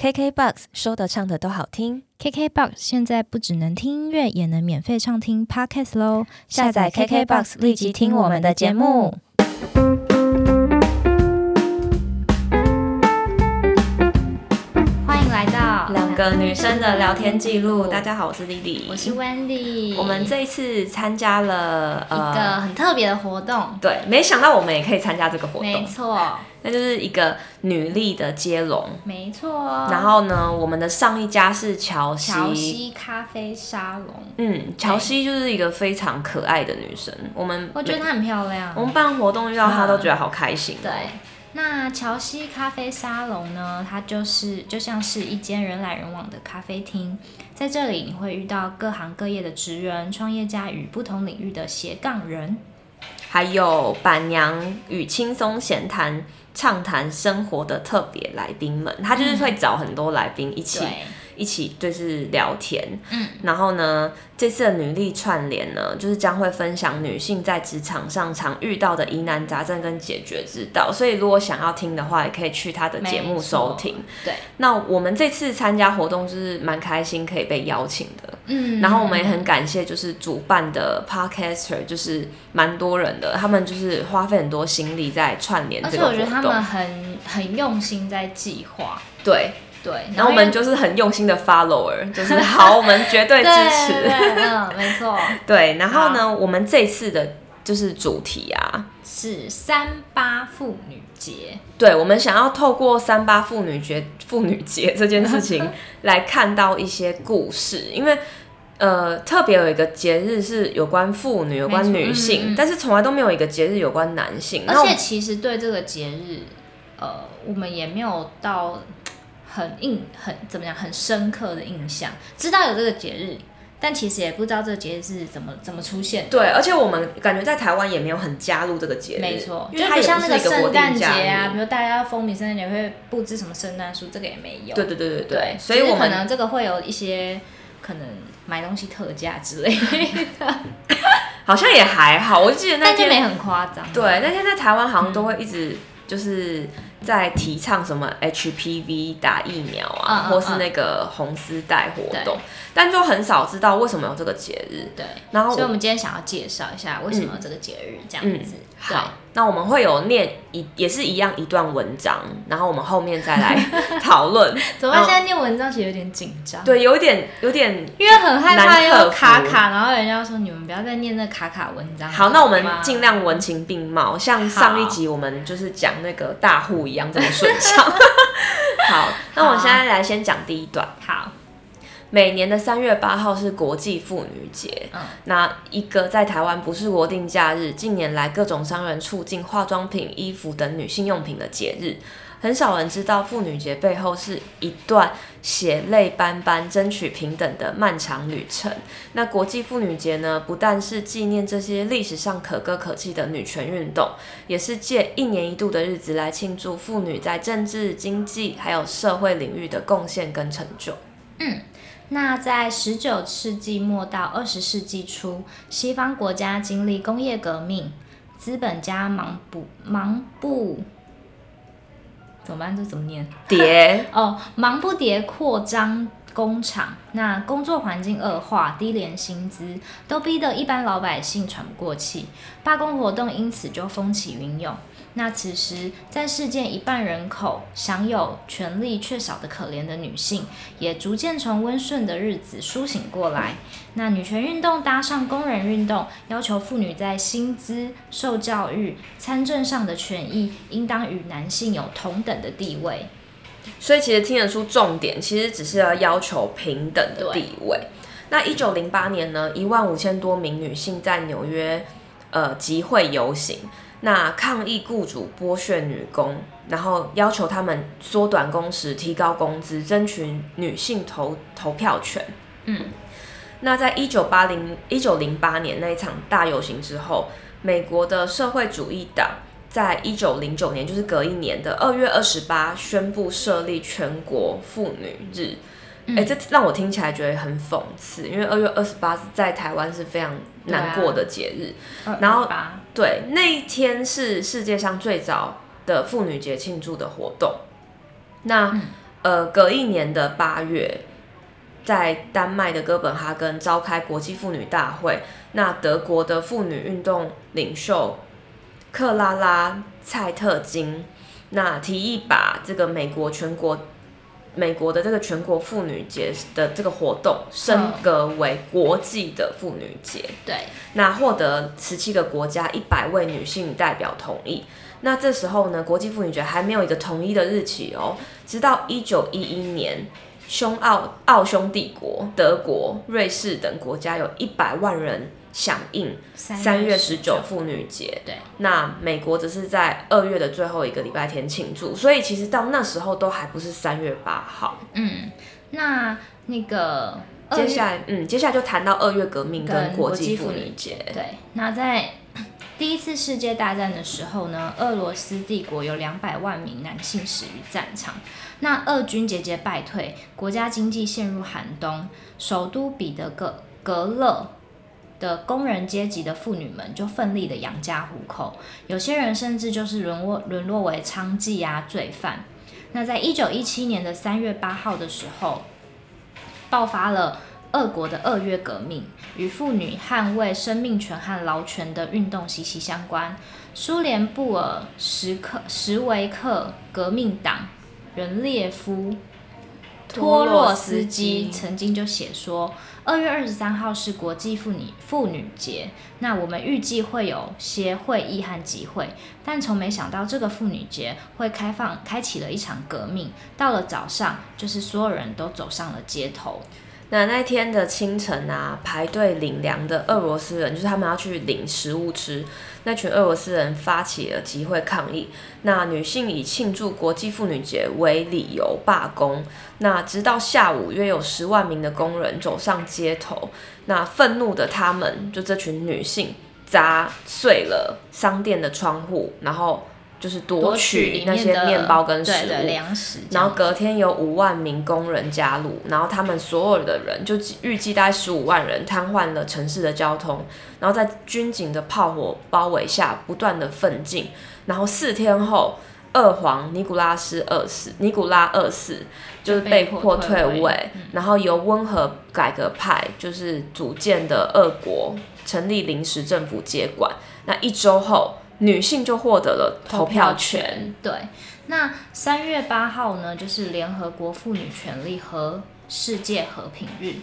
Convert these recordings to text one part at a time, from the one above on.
KKBOX 说的唱的都好听，KKBOX 现在不只能听音乐，也能免费畅听 Podcast 喽！下载 KKBOX 立即听我们的节目。欢迎来到两个女生的聊天记录。大家好，我是 Lily，，我是 Wendy。我们这一次参加了一个很特别的活动，呃，对，没想到我们也可以参加这个活动，没错。那就是一个女力的接龙，没错。然后呢，我们的上一家是乔西乔西咖啡沙龙。嗯，乔西就是一个非常可爱的女生。我们我觉得她很漂亮。我们办活动遇到她都觉得好开心。对，那乔西咖啡沙龙呢，它就是就像是一间人来人往的咖啡厅，在这里你会遇到各行各业的职人、创业家与不同领域的斜杠人，还有板娘与轻松闲谈。畅谈生活的特别来宾们，他就是会找很多来宾一起、嗯、一起就是聊天。嗯，然后呢，这次的女力串联呢，就是将会分享女性在职场上常遇到的疑难杂症跟解决之道。所以如果想要听的话，也可以去他的节目收听。对，那我们这次参加活动就是蛮开心，可以被邀请的。嗯，然后我们也很感谢，就是主办的 Podcaster，就是蛮多人的，他们就是花费很多心力在串联这个活动。而且我觉得他们很很用心在计划。对对，然后我们就是很用心的 follower，就是好，我们绝对支持。对对对嗯，没错。对，然后呢，我们这次的就是主题啊，是三八妇女节。对，我们想要透过三八妇女节妇女节这件事情 来看到一些故事，因为。呃，特别有一个节日是有关妇女、有关女性，嗯、但是从来都没有一个节日有关男性。而且其实对这个节日，呃，我们也没有到很印、很怎么讲、很深刻的印象。知道有这个节日，但其实也不知道这个节日是怎么怎么出现的。对，而且我们感觉在台湾也没有很加入这个节日。没错，因为它不像那个圣诞节啊，比如大家要风靡圣诞节会布置什么圣诞树，这个也没有。对对对对对，对所以我们可能这个会有一些可能。买东西特价之类的，好像也还好。我就记得那天没很夸张。对，那天在台湾好像都会一直就是在提倡什么 HPV 打疫苗啊，嗯、或是那个红丝带活动，但就很少知道为什么有这个节日。对，然后所以我们今天想要介绍一下为什么有这个节日这样子。好。那我们会有念一也是一样一段文章，然后我们后面再来 讨论。怎么办？现在念文章其实有点紧张。对，有点有点，因为很害怕又卡卡，然后人家说你们不要再念那卡卡文章。好，那我们尽量文情并茂，像上一集我们就是讲那个大户一样这么顺畅。好，那我们现在来先讲第一段。好。每年的三月八号是国际妇女节，嗯，那一个在台湾不是国定假日，近年来各种商人促进化妆品、衣服等女性用品的节日，很少人知道妇女节背后是一段血泪斑斑争取平等的漫长旅程。那国际妇女节呢，不但是纪念这些历史上可歌可泣的女权运动，也是借一年一度的日子来庆祝妇女在政治、经济还有社会领域的贡献跟成就。嗯。那在十九世纪末到二十世纪初，西方国家经历工业革命，资本家忙不忙不怎么办？这怎么念？叠 哦，忙不迭扩张工厂，那工作环境恶化，低廉薪资都逼得一般老百姓喘不过气，罢工活动因此就风起云涌。那此时，在世界一半人口享有权利却少得可怜的女性，也逐渐从温顺的日子苏醒过来。那女权运动搭上工人运动，要求妇女在薪资、受教育、参政上的权益，应当与男性有同等的地位。所以，其实听得出重点，其实只是要要求平等的地位。那一九零八年呢，一万五千多名女性在纽约呃集会游行。那抗议雇主剥削女工，然后要求他们缩短工时、提高工资，争取女性投投票权。嗯，那在一九八零一九零八年那一场大游行之后，美国的社会主义党在一九零九年，就是隔一年的二月二十八，宣布设立全国妇女日。哎、欸，这让我听起来觉得很讽刺，因为二月二十八在台湾是非常难过的节日。啊、然后，对，那一天是世界上最早的妇女节庆祝的活动。那，嗯、呃，隔一年的八月，在丹麦的哥本哈根召开国际妇女大会，那德国的妇女运动领袖克拉拉蔡特金，那提议把这个美国全国。美国的这个全国妇女节的这个活动升格为国际的妇女节，对，那获得十七个国家一百位女性代表同意。那这时候呢，国际妇女节还没有一个统一的日期哦，直到一九一一年，匈奥奥匈帝国、德国、瑞士等国家有一百万人。响应三月十九妇女节，对，那美国则是在二月的最后一个礼拜天庆祝，所以其实到那时候都还不是三月八号。嗯，那那个接下来，嗯，接下来就谈到二月革命跟国际妇女节。对，那在第一次世界大战的时候呢，俄罗斯帝国有两百万名男性死于战场，那俄军节节败退，国家经济陷入寒冬，首都彼得格格勒。的工人阶级的妇女们就奋力的养家糊口，有些人甚至就是沦落沦落为娼妓啊罪犯。那在一九一七年的三月八号的时候，爆发了俄国的二月革命，与妇女捍卫生命权和劳权的运动息息相关。苏联布尔什克什维克革命党人列夫托洛斯基曾经就写说。二月二十三号是国际妇女妇女节，那我们预计会有些会议和集会，但从没想到这个妇女节会开放开启了一场革命。到了早上，就是所有人都走上了街头。那那天的清晨啊，排队领粮的俄罗斯人，就是他们要去领食物吃。那群俄罗斯人发起了集会抗议。那女性以庆祝国际妇女节为理由罢工。那直到下午，约有十万名的工人走上街头。那愤怒的他们，就这群女性砸碎了商店的窗户，然后。就是夺取那些面包跟食物，粮食。然后隔天有五万名工人加入，然后他们所有的人就预计大概十五万人瘫痪了城市的交通，然后在军警的炮火包围下不断的奋进。然后四天后，二皇尼古拉斯二世，尼古拉二世就是被迫退位，然后由温和改革派就是组建的俄国成立临时政府接管。那一周后。女性就获得了投票权。票权对，那三月八号呢，就是联合国妇女权利和世界和平日。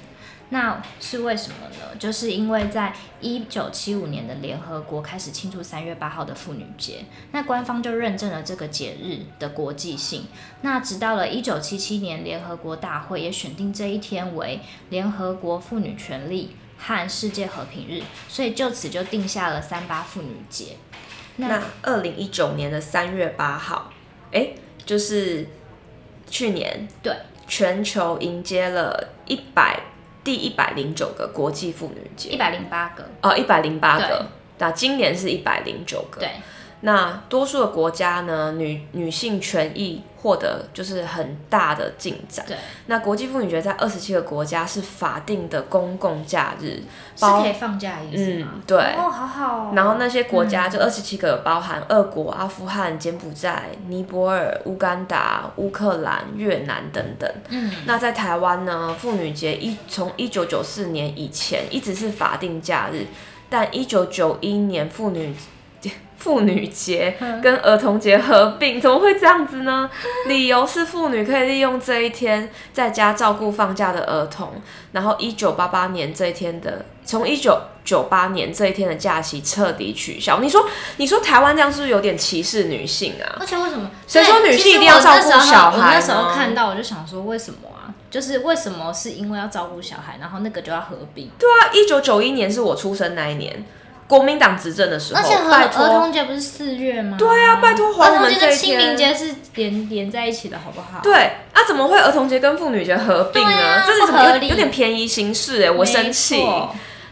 那是为什么呢？就是因为在一九七五年的联合国开始庆祝三月八号的妇女节，那官方就认证了这个节日的国际性。那直到了一九七七年，联合国大会也选定这一天为联合国妇女权利和世界和平日，所以就此就定下了三八妇女节。那二零一九年的三月八号，哎、欸，就是去年，对，全球迎接了一百第一百零九个国际妇女节，一百零八个。哦，一百零八个，那今年是一百零九个，对。那多数的国家呢，女女性权益获得就是很大的进展。对，那国际妇女节在二十七个国家是法定的公共假日，是可以放假的意思吗？嗯，对。哦，好好哦。然后那些国家就二十七个，包含俄国、阿富汗、柬埔寨、尼泊尔、乌干达、乌克兰、越南等等。嗯。那在台湾呢，妇女节一从一九九四年以前一直是法定假日，但一九九一年妇女。妇女节跟儿童节合并，怎么会这样子呢？理由是妇女可以利用这一天在家照顾放假的儿童。然后，一九八八年这一天的，从一九九八年这一天的假期彻底取消。你说，你说台湾这样是不是有点歧视女性啊？而且为什么？谁说女性一定要照顾小孩？我那时候看到，我就想说，为什么啊？就是为什么是因为要照顾小孩，然后那个就要合并？对啊，一九九一年是我出生那一年。国民党执政的时候，而且和儿童节不是四月吗？对啊，拜托还我们这一天。清明节是连连在一起的，好不好？对啊，怎么会儿童节跟妇女节合并呢？啊、这是怎么有？有点便宜行事哎，我生气。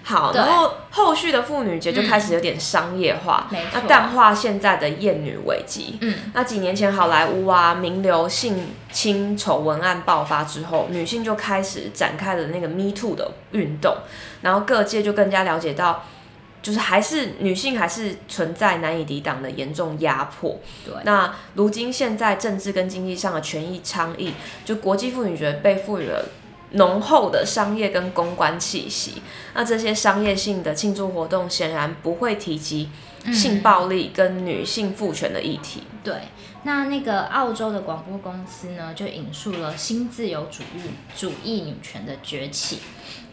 好，然后后续的妇女节就开始有点商业化，嗯、那淡化现在的厌女危机。嗯，那几年前好莱坞啊名流性侵丑闻案爆发之后，女性就开始展开了那个 Me Too 的运动，然后各界就更加了解到。就是还是女性还是存在难以抵挡的严重压迫。对，那如今现在政治跟经济上的权益倡议，就国际妇女节被赋予了浓厚的商业跟公关气息。那这些商业性的庆祝活动显然不会提及性暴力跟女性赋权的议题。嗯、对。那那个澳洲的广播公司呢，就引述了新自由主义主义女权的崛起，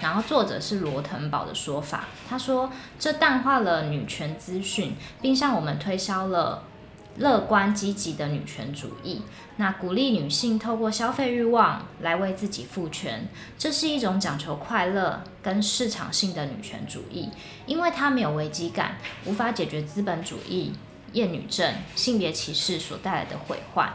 然后作者是罗腾堡的说法，他说这淡化了女权资讯，并向我们推销了乐观积极的女权主义。那鼓励女性透过消费欲望来为自己赋权，这是一种讲求快乐跟市场性的女权主义，因为它没有危机感，无法解决资本主义。厌女症、性别歧视所带来的毁坏。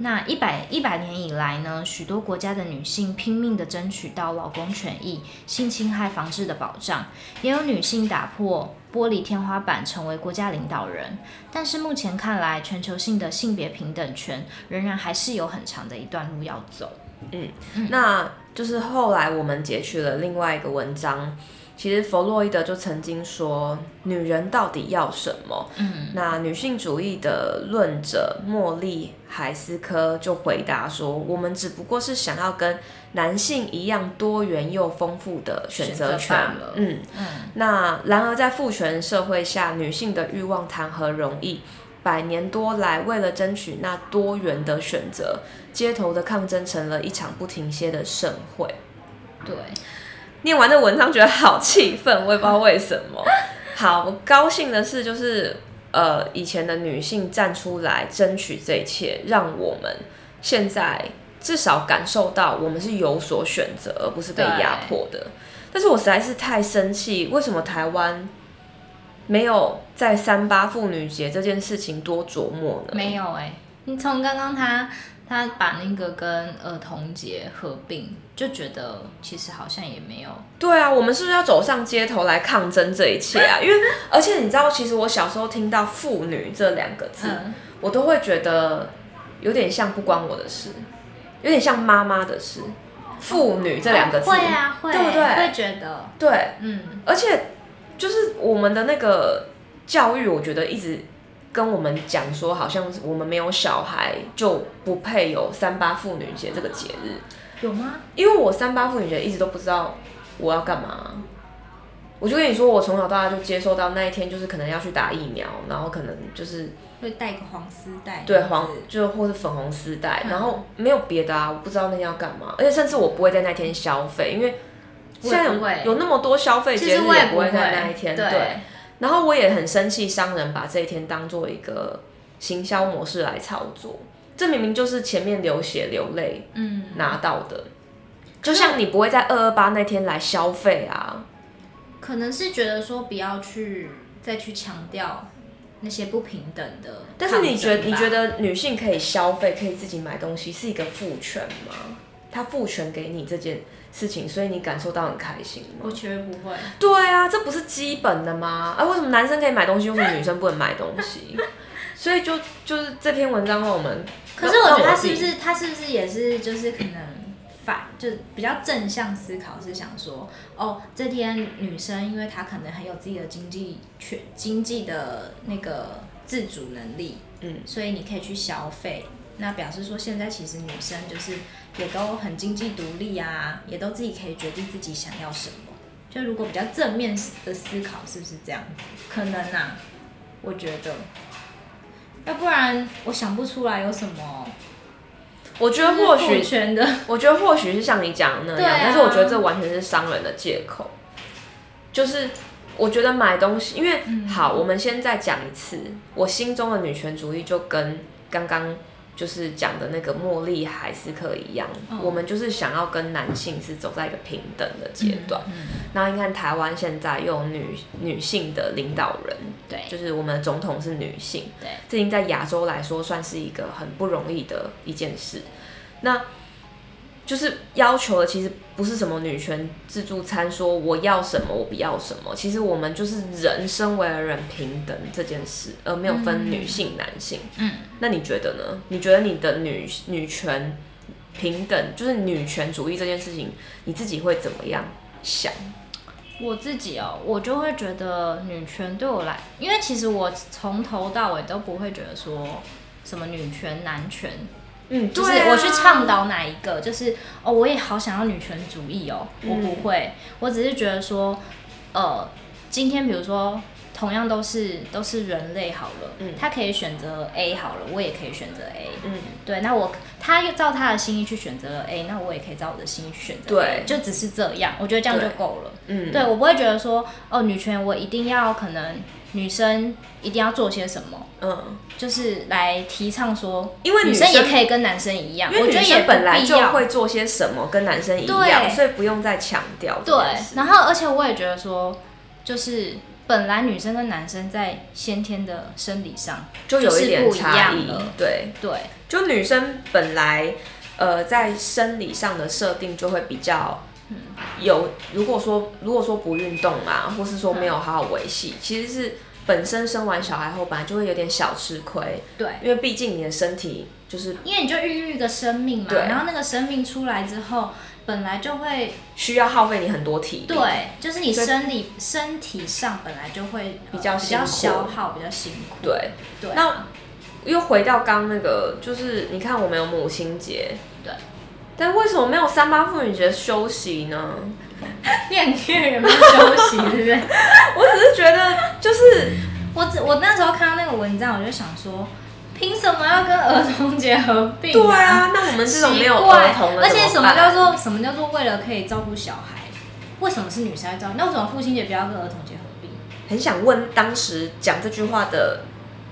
那一百一百年以来呢，许多国家的女性拼命地争取到劳工权益、性侵害防治的保障，也有女性打破玻璃天花板，成为国家领导人。但是目前看来，全球性的性别平等权仍然还是有很长的一段路要走。嗯，那就是后来我们截取了另外一个文章。其实弗洛伊德就曾经说：“女人到底要什么？”嗯，那女性主义的论者莫莉海斯科就回答说：“我们只不过是想要跟男性一样多元又丰富的选择权。择”嗯嗯。那然而在父权社会下，女性的欲望谈何容易？百年多来，为了争取那多元的选择，街头的抗争成了一场不停歇的盛会。对。念完这文章觉得好气愤，我也不知道为什么。好，高兴的是，就是呃，以前的女性站出来争取这一切，让我们现在至少感受到我们是有所选择，而不是被压迫的。但是我实在是太生气，为什么台湾没有在三八妇女节这件事情多琢磨呢？没有哎、你从刚刚他。他把那个跟儿童节合并，就觉得其实好像也没有。对啊，我们是不是要走上街头来抗争这一切啊？因为而且你知道，其实我小时候听到“妇女”这两个字，嗯，我都会觉得有点像不关我的事，有点像妈妈的事。妇女这两个字，会啊，会，对不对？会觉得，对，嗯。而且就是我们的那个教育，我觉得一直。跟我们讲说，好像我们没有小孩就不配有三八妇女节这个节日，有吗？因为我三八妇女节一直都不知道我要干嘛，我就跟你说，我从小到大就接受到那一天就是可能要去打疫苗，然后可能就是会带个黄丝带，对黄就或是粉红丝带，然后没有别的啊，我不知道那天要干嘛，而且甚至我不会在那天消费，因为现在有有那么多消费节日，我也不会在那一天，对。对然后我也很生气，商人把这一天当做一个行销模式来操作，这明明就是前面流血流泪，嗯，拿到的，就像你不会在二二八那天来消费啊，可能是觉得说不要去再去强调那些不平等的，但是你觉得你觉得女性可以消费，可以自己买东西，是一个父权吗？他父权给你这件事情，所以你感受到很开心吗？我绝对不会。对啊，这不是基本的吗？啊，为什么男生可以买东西，为什么女生不能买东西？所以就就是这篇文章让我们。可是我觉得他是不是他是不是也是就是可能反就比较正向思考，是想说哦，这天女生因为她可能很有自己的经济权、经济的那个自主能力，嗯，所以你可以去消费。那表示说，现在其实女生就是也都很经济独立啊，也都自己可以决定自己想要什么。就如果比较正面的思考，是不是这样子？可能啊，我觉得。要不然我想不出来有什么。我觉得或许，我觉得或许是像你讲的那样，啊，但是我觉得这完全是商人的借口。就是我觉得买东西，因为，嗯，好，我们先再讲一次，我心中的女权主义就跟刚刚。就是讲的那个茉莉海斯克一样，哦，我们就是想要跟男性是走在一个平等的阶段。嗯嗯，然后你看台湾现在又有女女性的领导人，对，就是我们的总统是女性，对，这已经在亚洲来说算是一个很不容易的一件事。那就是要求的其实不是什么女权自助餐，说我要什么我不要什么。其实我们就是人生为了人平等这件事，而没有分女性男性。嗯，那你觉得呢？你觉得你的女女权平等，就是女权主义这件事情，你自己会怎么样想？我自己哦，我就会觉得女权对我来，因为其实我从头到尾都不会觉得说什么女权男权，嗯，就是我去倡导哪一个，就是哦，我也好想要女权主义哦，我不会，嗯、我只是觉得说，呃，今天比如说。同样都是都是人类好了，嗯，他可以选择 A 好了，我也可以选择 A，嗯，对，那我他又照他的心意去选择了 A，那我也可以照我的心意去选择，对，就只是这样，我觉得这样就够了，嗯，对我不会觉得说哦，女权我一定要可能女生一定要做些什么，嗯，就是来提倡说，因为女生也可以跟男生一样，因为女生本来就会做些什么跟男生一样，所以不用再强调，对，然后而且我也觉得说，就是。本来女生跟男生在先天的生理上就有一点差异，对。对，就女生本来呃在生理上的设定就会比较有，如果说如果说不运动啊，或是说没有好好维系，其实是本身生完小孩后本来就会有点小吃亏，对，因为毕竟你的身体就是因为你就孕育一个生命嘛，然后那个生命出来之后。本来就会需要耗费你很多体力，对，就是你生理身体上本来就会比较比较消耗，比较辛苦。对。对。那又回到刚那个，就是你看我们有母亲节，对，但为什么没有三八妇女节休息呢？两天也没有休息，对不对？我只是觉得，就是我只我那时候看到那个文章，我就想说。凭什么要跟儿童节合并？对啊，那我们这种没有儿童的，而且什么叫做什么叫做为了可以照顾小孩？为什么是女生要照顾？那为什么父亲节不要跟儿童节合并？很想问当时讲这句话的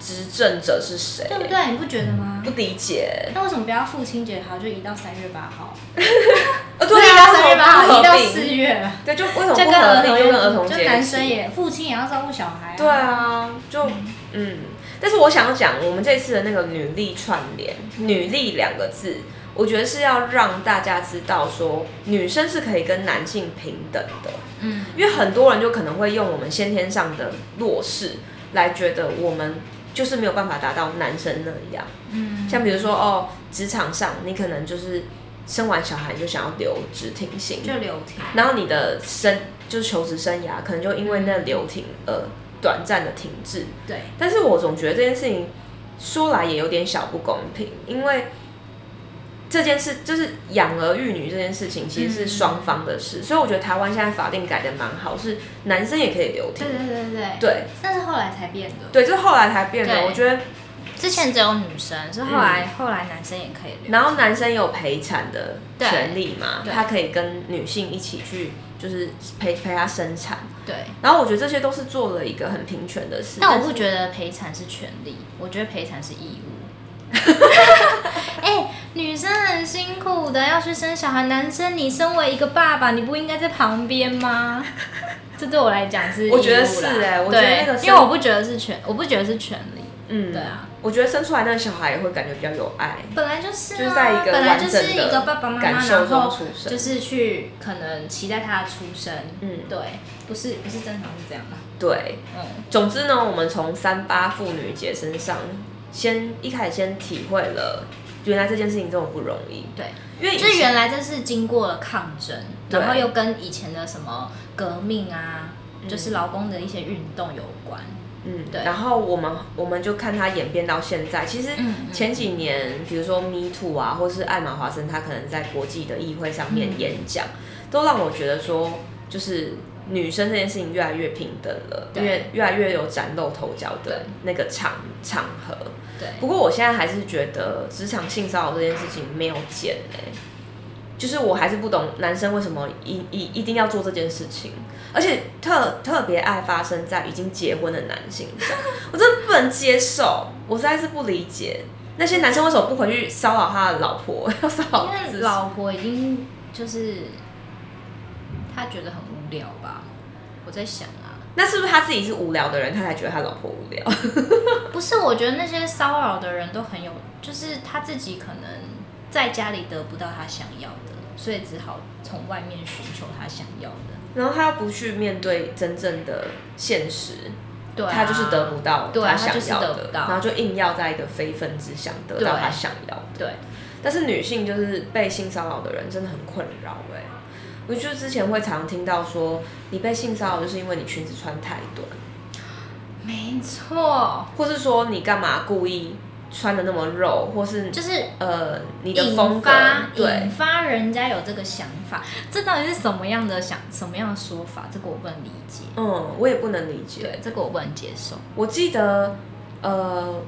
执政者是谁？对不对？你不觉得吗？不理解。那为什么不要父亲节好就移到三月八号？呃，对啊，三月八号移到四月。对，就为什么不跟儿童就跟儿童节？就男生也父亲也要照顾小孩。对啊，就嗯。但是我想要讲，我们这次的那个女力串联“女力”串联“女力”两个字，我觉得是要让大家知道说，女生是可以跟男性平等的。嗯，因为很多人就可能会用我们先天上的弱势来觉得我们就是没有办法达到男生那样。嗯，像比如说哦，职场上你可能就是生完小孩就想要留职停薪，就留停，然后你的生就是求职生涯可能就因为那留停而。短暂的停滞，对，但是我总觉得这件事情说来也有点小不公平，因为这件事就是养儿育女这件事情其实是双方的事，嗯、所以我觉得台湾现在法定改的蛮好，是男生也可以留停，对对对对对，但是后来才变的，对，这是后来才变的，我觉得之前只有女生，是后来、嗯、后来男生也可以留，然后男生有陪产的权利嘛，他可以跟女性一起去。就是陪陪他生产，对。然后我觉得这些都是做了一个很平权的事。但我不觉得陪产是权利，我觉得陪产是义务。女生很辛苦的，要去生小孩。男生，你身为一个爸爸，你不应该在旁边吗？这对我来讲是。我觉得是哎、欸，我觉得那个，因为我不觉得是权，我不觉得是权利。嗯，对啊。我觉得生出来那个小孩也会感觉比较有爱，本来就是、啊，就是在一个本来就是一个爸爸妈妈，就是去可能期待他的出生，嗯，对，不是不是正常是这样吗？对，嗯，总之呢，我们从三八妇女节身上，先一开始先体会了，原来这件事情这么不容易，对，因为就是原来这是经过了抗争，然后又跟以前的什么革命啊，嗯、就是劳工的一些运动有关。嗯，对。然后我们我们就看它演变到现在，其实前几年，嗯嗯、比如说 Me Too 啊，或是艾玛华森，他可能在国际的议会上面演讲，嗯、都让我觉得说，就是女生这件事情越来越平等了，因为越来越有崭露头角的那个场场合。对。不过我现在还是觉得职场性骚扰这件事情没有减哎。就是我还是不懂男生为什么一一一定要做这件事情，而且特特别爱发生在已经结婚的男性上，我真的不能接受，我实在是不理解那些男生为什么不回去骚扰他的老婆，要骚扰因为老婆已经就是他觉得很无聊吧，我在想啊，那是不是他自己是无聊的人，他才觉得他老婆无聊？不是，我觉得那些骚扰的人都很有，就是他自己可能在家里得不到他想要的。所以只好从外面寻求他想要的，然后他又不去面对真正的现实，对啊，他就是得不到他想要的，对啊，然后就硬要在一个非分之想得到他想要的。对，但是女性就是被性骚扰的人真的很困扰哎，我就之前会常听到说，你被性骚扰就是因为你裙子穿太短。没错。或是说你干嘛故意穿的那么肉，或是就是呃你的风格对引发人家有这个想法，这到底是什么样的想什么样的说法？这个我不能理解。嗯，我也不能理解。对，这个我不能接受。我记得呃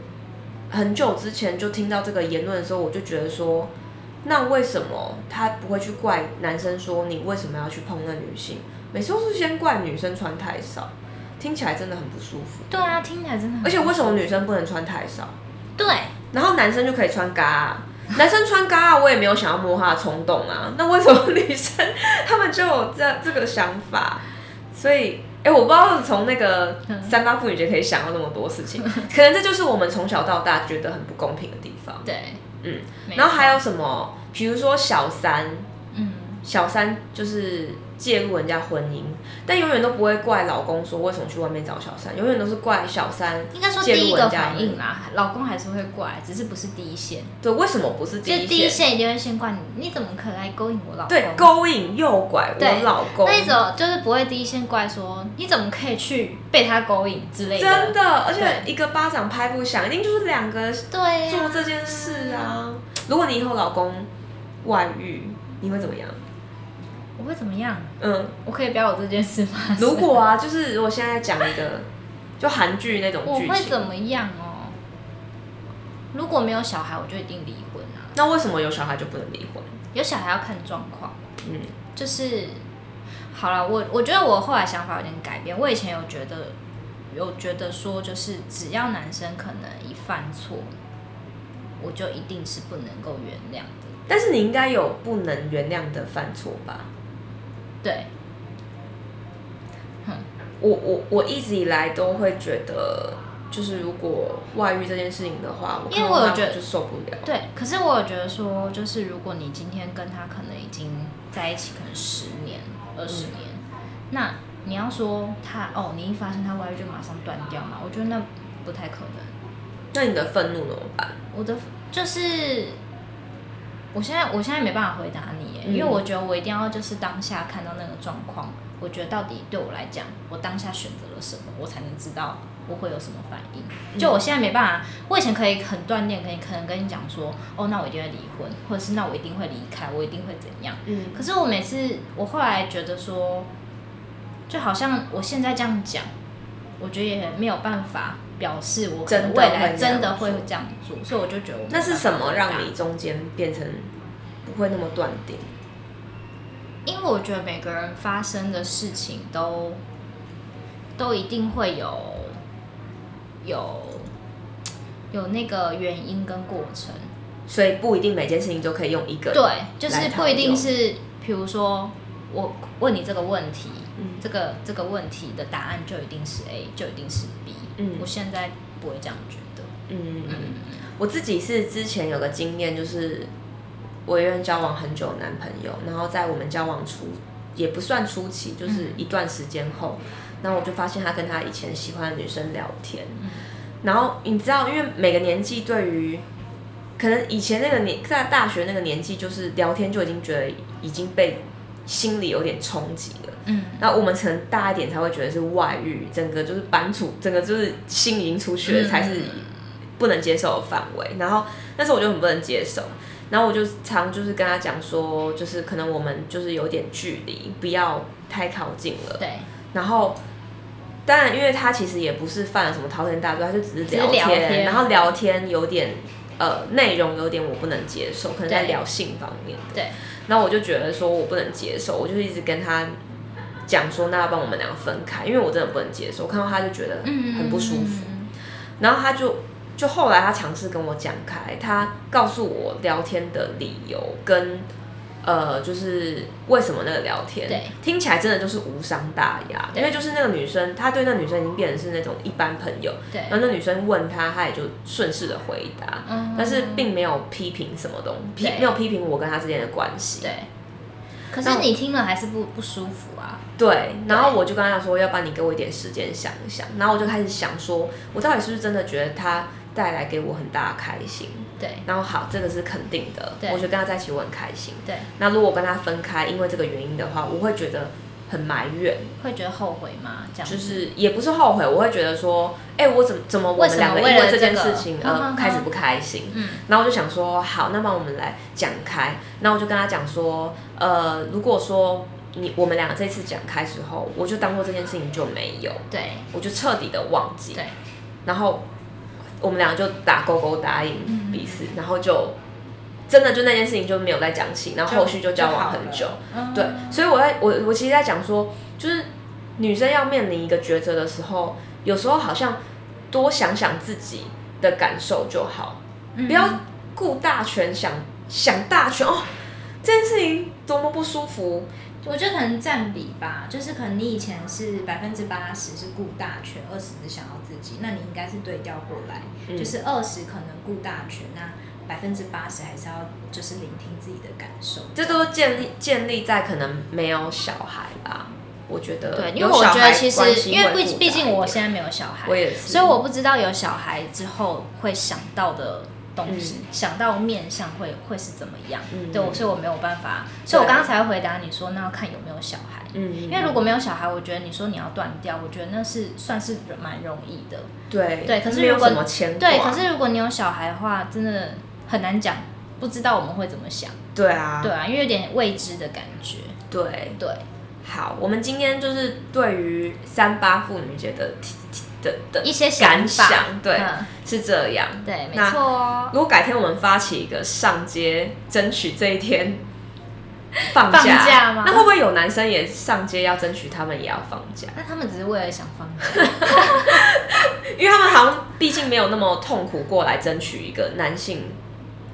很久之前就听到这个言论的时候，我就觉得说。那为什么他不会去怪男生说你为什么要去碰那女性？每次都是先怪女生穿太少，听起来真的很不舒服。对啊，听起来真的很。而且为什么女生不能穿太少？对。然后男生就可以穿嘎啊？男生穿嘎啊，我也没有想要摸他的冲动啊。那为什么女生他们就有这这个想法？所以，哎，我不知道从那个三八妇女节可以想到那么多事情，可能这就是我们从小到大觉得很不公平的地方。对。嗯，然后还有什么？比如说小三，嗯，小三就是介入人家婚姻，但永远都不会怪老公说为什么去外面找小三，永远都是怪小三。应该说第一个反应啦，老公还是会怪，只是不是第一线。对，为什么不是第一线？就第一线一定会先怪你，你怎么可能来勾引我老公？对，勾引诱拐我老公。那一种就是不会第一线怪说你怎么可以去被他勾引之类的。真的，而且一个巴掌拍不响，一定就是两个对做这件事啊。如果你以后老公外遇，你会怎么样？我会怎么样？嗯，我可以不要有这件事吗？如果啊，就是如果现在讲一个，就韩剧那种剧情，我会怎么样哦？如果没有小孩，我就一定离婚啊。那为什么有小孩就不能离婚？有小孩要看状况。嗯，就是好了，我我觉得我后来想法有点改变。我以前有觉得，有觉得说，就是只要男生可能一犯错。我就一定是不能够原谅的，但是你应该有不能原谅的犯错吧？对，哼，我我我一直以来都会觉得，就是如果外遇这件事情的话，因为我有觉得就受不了。对，可是我有觉得说，就是如果你今天跟他可能已经在一起，可能十年、二十年，嗯，那你要说他哦，你一发现他外遇就马上断掉嘛？我觉得那不太可能。那你的愤怒怎么办？我的就是，我现在我现在没办法回答你，嗯，因为我觉得我一定要就是当下看到那个状况，我觉得到底对我来讲，我当下选择了什么，我才能知道我会有什么反应。就我现在没办法，我以前可以很锻炼，可以可能跟你讲说，哦，那我一定会离婚，或者是那我一定会离开，我一定会怎样。嗯。可是我每次，我后来觉得说，就好像我现在这样讲，我觉得也没有办法。表示我可能未来真的会这样做，所以我就觉得我那是什么让你中间变成不会那么断定？因为我觉得每个人发生的事情都都一定会有有有那个原因跟过程，所以不一定每件事情都可以用一个对，就是不一定是，比如说我问你这个问题，嗯，这个这个问题的答案就一定是 A，就一定是 B。嗯，我现在不会这样觉得。嗯。嗯，我自己是之前有个经验，就是我一个人交往很久的男朋友，然后在我们交往初也不算初期，就是一段时间后，然后我就发现他跟他以前喜欢的女生聊天。然后你知道，因为每个年纪对于可能以前那个年在大学那个年纪，就是聊天就已经觉得已经被心里有点冲击了。嗯，那我们可能大一点才会觉得是外遇，整个就是搬出，整个就是心已经出去了，才是不能接受的范围。然后那时候我就很不能接受，然后我就常就是跟他讲说，就是可能我们就是有点距离，不要太靠近了。对。然后当然，因为他其实也不是犯了什么滔天大罪，他就只是聊天，聊天然后聊天有点呃内容有点我不能接受，可能在聊性方面的。对。然后我就觉得说我不能接受，我就一直跟他。讲说，那要帮我们两个分开，因为我真的不能接受。我看到他就觉得很不舒服，嗯、然后他就就后来他尝试跟我讲开，他告诉我聊天的理由跟呃，就是为什么那个聊天，对，听起来真的就是无伤大雅。因为就是那个女生，他对那个女生已经变成是那种一般朋友，对。然后那女生问他，他也就顺势的回答，嗯，但是并没有批评什么东西，批没有批评我跟他之间的关系，对。可是你听了还是不不舒服啊？对，然后我就跟他说，要不然你给我一点时间想一想。然后我就开始想说，我到底是不是真的觉得他带来给我很大的开心？对，然后好，这个是肯定的，对，我觉得跟他在一起我很开心，对。那如果跟他分开，因为这个原因的话，我会觉得很埋怨，会觉得后悔吗？这样就是也不是后悔，我会觉得说，哎、欸，我怎么怎么我们两个因为这件事情呃开始不开心，嗯，然后我就想说，好，那么我们来讲开，那我就跟他讲说，呃，如果说。你我们两个这次讲开之后，我就当做这件事情就没有，对，我就彻底的忘记，对，然后我们两个就打勾勾答应彼此，嗯、然后就真的就那件事情就没有再讲起，然后后续就交往很久，对，所以我在我我其实在讲说，就是女生要面临一个抉择的时候，有时候好像多想想自己的感受就好，嗯、不要顾大权想想大权哦，这件事情多么不舒服。我觉得可能占比吧，就是可能你以前是百分之八十是顾大权，二十是想要自己，那你应该是对调过来，嗯、就是二十可能顾大权，那百分之八十还是要就是聆听自己的感受。这都建立建立在可能没有小孩吧，我觉得。对，因为我觉得其实因为毕毕竟我现在没有小孩，我也是，所以我不知道有小孩之后会想到的。东西、嗯、想到面相会会是怎么样？嗯、对，所以我没有办法，所以我刚刚才会回答你说，那要看有没有小孩。嗯，因为如果没有小孩，我觉得你说你要断掉，我觉得那是算是蛮容易的。对对，可是如果对，可是如果你有小孩的话，真的很难讲，不知道我们会怎么想。对啊，对啊，因为有点未知的感觉。对对，好，我们今天就是对于三八妇女节的。的的一些感想，对，嗯、是这样，对，没错哦。如果改天我们发起一个上街争取这一天 放假，放假吗？那会不会有男生也上街要争取他们也要放假？那他们只是为了想放假，因为他们好像毕竟没有那么痛苦过来争取一个男性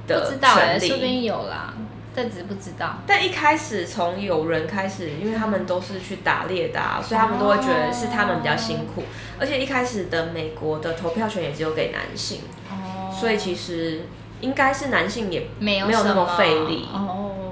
的权利。不知道哎、欸，说不定有啦。但只是不知道，但一开始从有人开始，因为他们都是去打猎的啊，所以他们都会觉得是他们比较辛苦。而且一开始的美国的投票权也只有给男性，所以其实应该是男性也没有那么费力。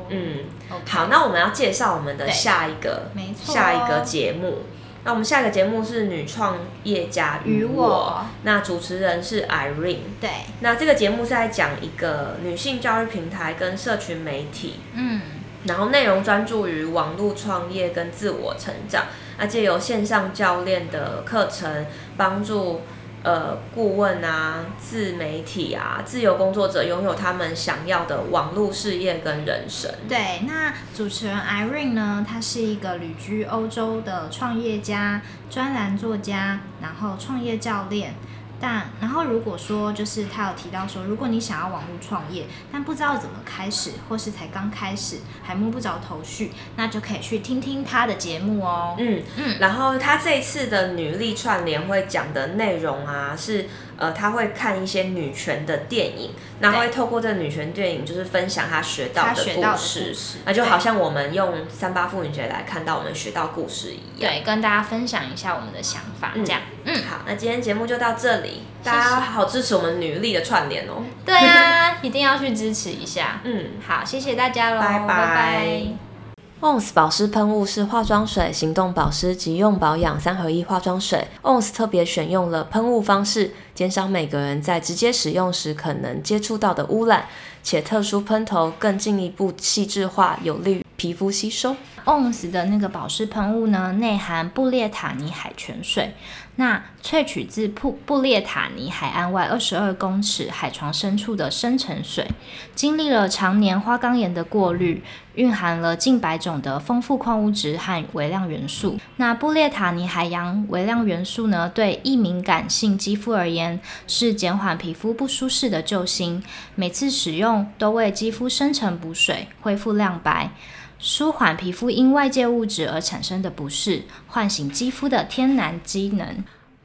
嗯，好，那我们要介绍我们的下一个，下一个节目。那我们下一个节目是女创业家与我，我那主持人是 Irene。对，那这个节目是在讲一个女性教育平台跟社群媒体，嗯，然后内容专注于网络创业跟自我成长，那借由线上教练的课程帮助。呃，顾问啊，自媒体啊，自由工作者拥有他们想要的网络事业跟人生。对，那主持人 Irene 呢，她是一个旅居欧洲的创业家、专栏作家，然后创业教练。但然后如果说就是他有提到说，如果你想要网络创业，但不知道怎么开始，或是才刚开始还摸不着头绪，那就可以去听听他的节目哦。嗯嗯，然后他这一次的女力串联会讲的内容啊是。呃，他会看一些女权的电影，那会透过这个女权电影，就是分享他学到的故事，那就好像我们用三八妇女节来看到我们学到故事一样，对，跟大家分享一下我们的想法，这样，嗯，好，那今天节目就到这里，大家好好支持我们女力的串联哦，对啊，一定要去支持一下，嗯，好，谢谢大家喽，拜拜。拜拜 ONS 保湿喷雾是化妆水、行动保湿及用保养三合一化妆水。ONS 特别选用了喷雾方式，减少每个人在直接使用时可能接触到的污染，且特殊喷头更进一步细致化，有利于皮肤吸收。ONS 的那个保湿喷雾呢，内含布列塔尼海泉水。那萃取自布布列塔尼海岸外二十二公尺海床深处的深层水，经历了常年花岗岩的过滤，蕴含了近百种的丰富矿物质和微量元素。那布列塔尼海洋微量元素呢，对易敏感性肌肤而言是减缓皮肤不舒适的救星。每次使用都为肌肤深层补水，恢复亮白。舒缓皮肤因外界物质而产生的不适，唤醒肌肤的天然机能。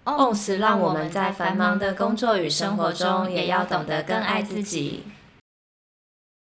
ONS 让我们在繁忙的工作与生活中，也要懂得更爱自己。